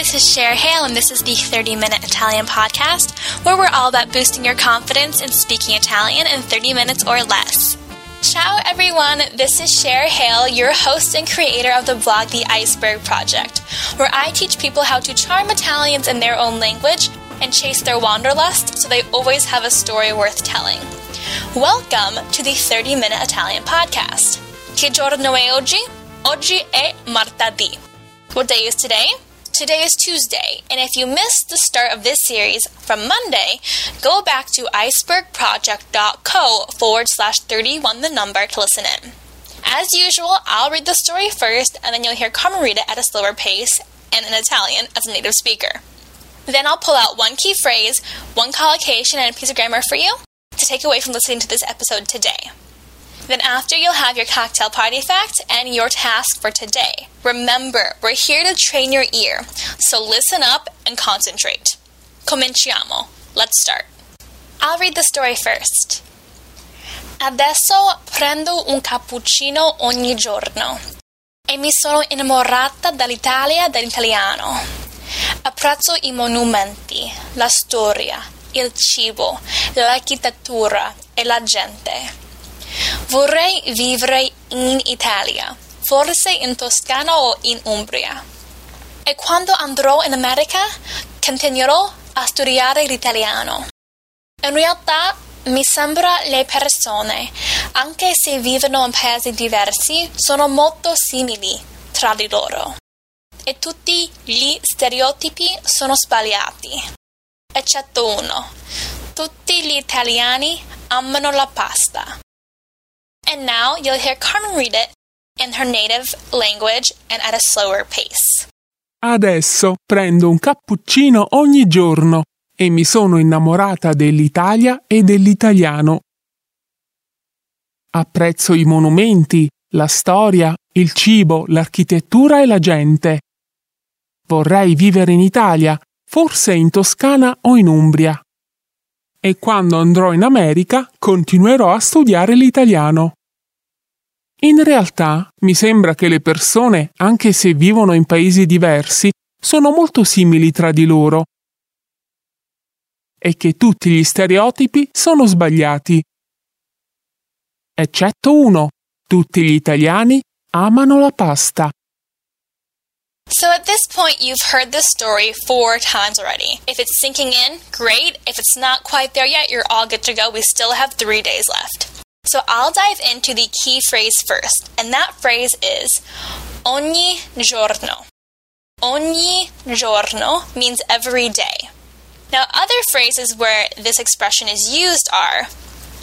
this is Cher Hale, and this is the 30 Minute Italian Podcast, where we're all about boosting your confidence in speaking Italian in 30 minutes or less. Ciao, everyone. This is Cher Hale, your host and creator of the blog The Iceberg Project, where I teach people how to charm Italians in their own language and chase their wanderlust so they always have a story worth telling. Welcome to the 30 Minute Italian Podcast. Che giorno è oggi? Oggi è martedì. What day is today? Today is Tuesday, and if you missed the start of this series from Monday, go back to icebergproject.co forward slash 31 the number to listen in. As usual, I'll read the story first, and then you'll hear Carmen read it at a slower pace and in Italian as a native speaker. Then I'll pull out one key phrase, one collocation, and a piece of grammar for you to take away from listening to this episode today. Then, after, you'll have your cocktail party fact and your task for today. Remember, we're here to train your ear, so listen up and concentrate. Cominciamo. Let's start. I'll read the story first. Adesso prendo un cappuccino ogni giorno e mi sono innamorata dall'Italia dall'italiano. Apprezzo i monumenti, la storia, il cibo, l'architettura e la gente. Vorrei vivere in Italia, forse in Toscana o in Umbria. E quando andrò in America continuerò a studiare l'italiano. In realtà mi sembra le persone, anche se vivono in paesi diversi, sono molto simili tra di loro. E tutti gli stereotipi sono sbagliati. Eccetto uno. Tutti gli italiani amano la pasta. And now you'll hear Carmen read it in her native language and at a slower pace. Adesso prendo un cappuccino ogni giorno e mi sono innamorata dell'Italia e dell'italiano. Apprezzo i monumenti, la storia, il cibo, l'architettura e la gente. Vorrei vivere in Italia, forse in Toscana o in Umbria. E quando andrò in America continuerò a studiare l'italiano. In realtà mi sembra che le persone, anche se vivono in paesi diversi, sono molto simili tra di loro e che tutti gli stereotipi sono sbagliati. Eccetto uno, tutti gli italiani amano la pasta. So at this point, you've heard the story four times already. If it's sinking in, great. If it's not quite there yet, you're all good to go. We still have three days left. So I'll dive into the key phrase first, and that phrase is ogni giorno. Ogni giorno means every day. Now, other phrases where this expression is used are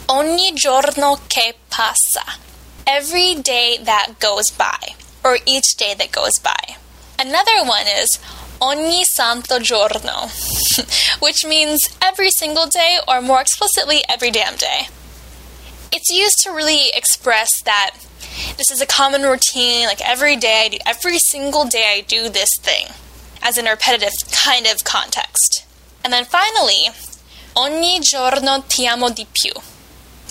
ogni giorno che passa, every day that goes by, or each day that goes by. Another one is ogni santo giorno, which means every single day, or more explicitly, every damn day it's used to really express that this is a common routine, like every day I do, every single day I do this thing, as in a repetitive kind of context. And then finally, ogni giorno ti amo di più.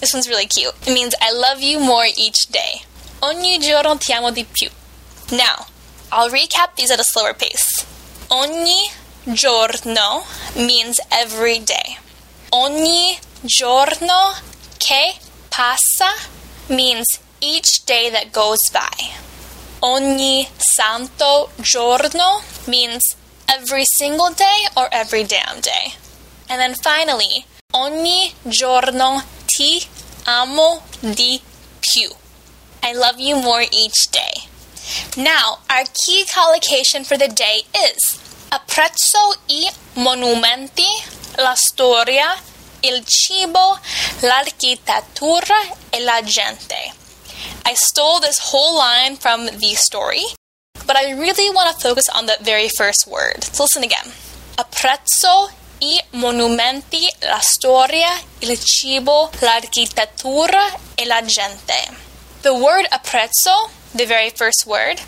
This one's really cute. It means I love you more each day. Ogni giorno ti amo di più. Now, I'll recap these at a slower pace. Ogni giorno means every day. Ogni giorno che passa means each day that goes by. Ogni santo giorno means every single day or every damn day. And then finally, ogni giorno ti amo di più. I love you more each day. Now, our key collocation for the day is apprezzo i monumenti, la storia, il cibo, l'architettura e la gente. I stole this whole line from the story, but I really want to focus on the very first word. So listen again. Apprezzo i monumenti, la storia, il cibo, l'architettura e la gente. The word apprezzo, the very first word,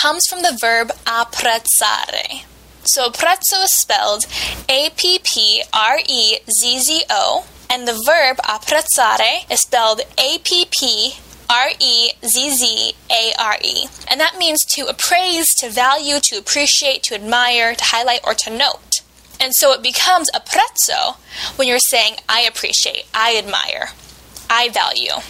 comes from the verb apprezzare. So prezzo is spelled A P P R E Z Z O, and the verb apprezzare is spelled A P P R E Z Z A R E. And that means to appraise, to value, to appreciate, to admire, to highlight, or to note. And so it becomes apprezzo when you're saying, I appreciate, I admire, I value.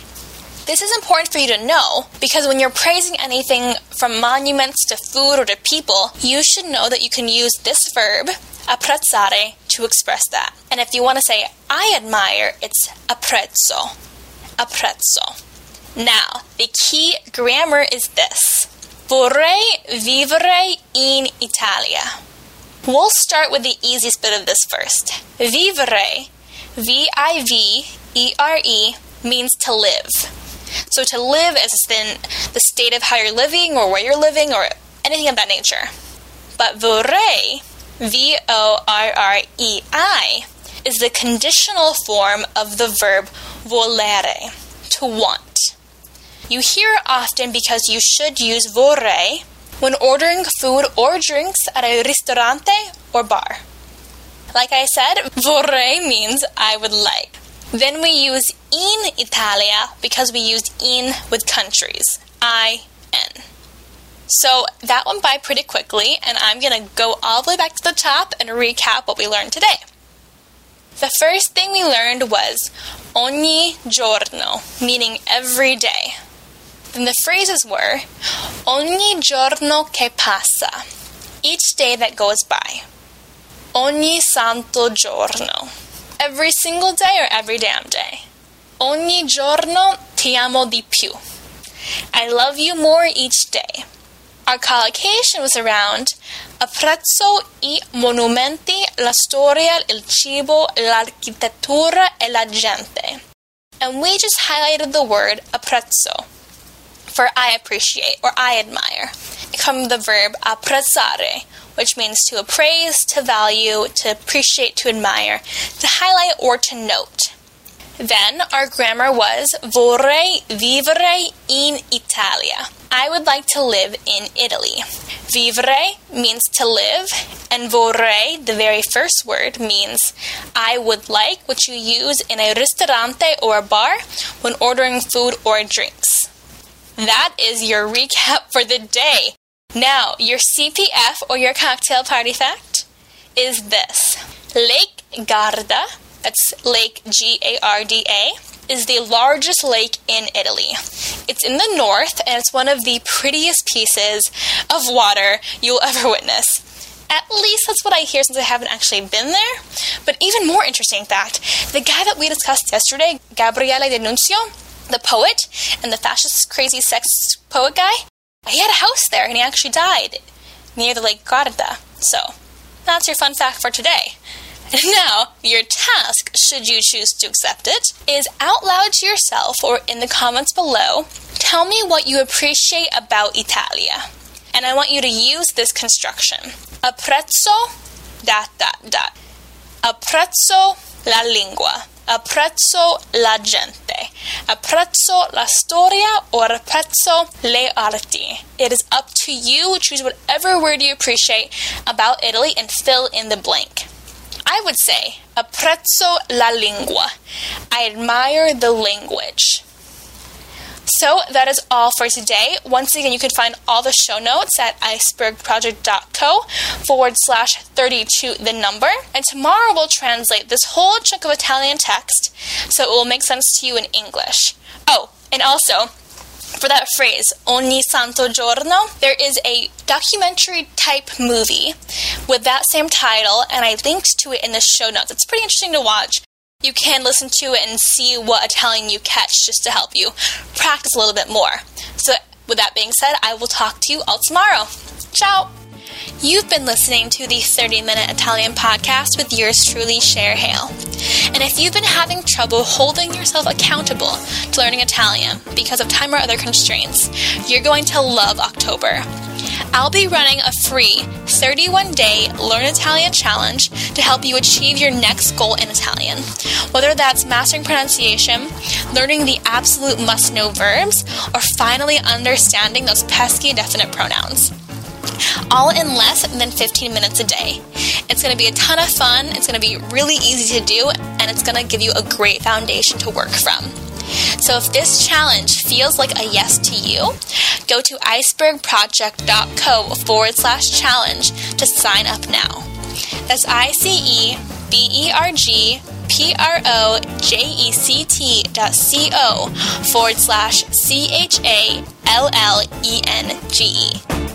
This is important for you to know because when you're praising anything from monuments to food or to people, you should know that you can use this verb, apprezzare, to express that. And if you want to say, I admire, it's apprezzo. Apprezzo. Now, the key grammar is this Vorrei vivere in Italia. We'll start with the easiest bit of this first. Vivere, V I V E R E, means to live. So to live is in the state of how you're living or where you're living or anything of that nature. But vorrei, V O R R E I, is the conditional form of the verb volere, to want. You hear it often because you should use vorrei when ordering food or drinks at a ristorante or bar. Like I said, vorrei means I would like. Then we use in Italia because we used in with countries. I N. So that went by pretty quickly, and I'm going to go all the way back to the top and recap what we learned today. The first thing we learned was ogni giorno, meaning every day. Then the phrases were ogni giorno che passa, each day that goes by. Ogni santo giorno, every single day or every damn day. Ogni giorno ti amo di più. I love you more each day. Our collocation was around apprezzo i monumenti, la storia, il cibo, l'architettura e la gente. And we just highlighted the word apprezzo for I appreciate or I admire. From the verb apprezzare, which means to appraise, to value, to appreciate, to admire, to highlight, or to note. Then our grammar was vorrei vivere in Italia. I would like to live in Italy. Vivere means to live, and vorrei, the very first word, means I would like, which you use in a ristorante or a bar when ordering food or drinks. That is your recap for the day. Now, your CPF or your cocktail party fact is this Lake Garda, that's Lake G A R D A, is the largest lake in Italy. It's in the north and it's one of the prettiest pieces of water you'll ever witness. At least that's what I hear since I haven't actually been there. But even more interesting fact the guy that we discussed yesterday, Gabriele D'Annunzio, the poet and the fascist crazy sex poet guy, he had a house there and he actually died near the Lake Garda. So, that's your fun fact for today. Now, your task, should you choose to accept it, is out loud to yourself or in the comments below, tell me what you appreciate about Italia. And I want you to use this construction. Apprezzo dot dot dot. Apprezzo la lingua. Apprezzo la gente. Apprezzo la storia or apprezzo le arti. It is up to you. Choose whatever word you appreciate about Italy and fill in the blank. I would say apprezzo la lingua. I admire the language. So that is all for today. Once again, you can find all the show notes at icebergproject.co forward slash 32 the number. And tomorrow we'll translate this whole chunk of Italian text so it will make sense to you in English. Oh, and also, for that phrase, ogni santo giorno, there is a documentary type movie with that same title, and I linked to it in the show notes. It's pretty interesting to watch you can listen to it and see what Italian you catch just to help you practice a little bit more. So, with that being said, I will talk to you all tomorrow. Ciao! You've been listening to the 30 Minute Italian Podcast with yours truly, Cher Hale. And if you've been having trouble holding yourself accountable to learning Italian because of time or other constraints, you're going to love October. I'll be running a free 31 day Learn Italian challenge to help you achieve your next goal in Italian. Whether that's mastering pronunciation, learning the absolute must know verbs, or finally understanding those pesky definite pronouns all in less than 15 minutes a day. It's going to be a ton of fun, it's going to be really easy to do, and it's going to give you a great foundation to work from. So if this challenge feels like a yes to you, go to icebergproject.co forward slash challenge to sign up now. That's I C E B E R G P R O J E C T dot C O forward slash C H A L L E N G E.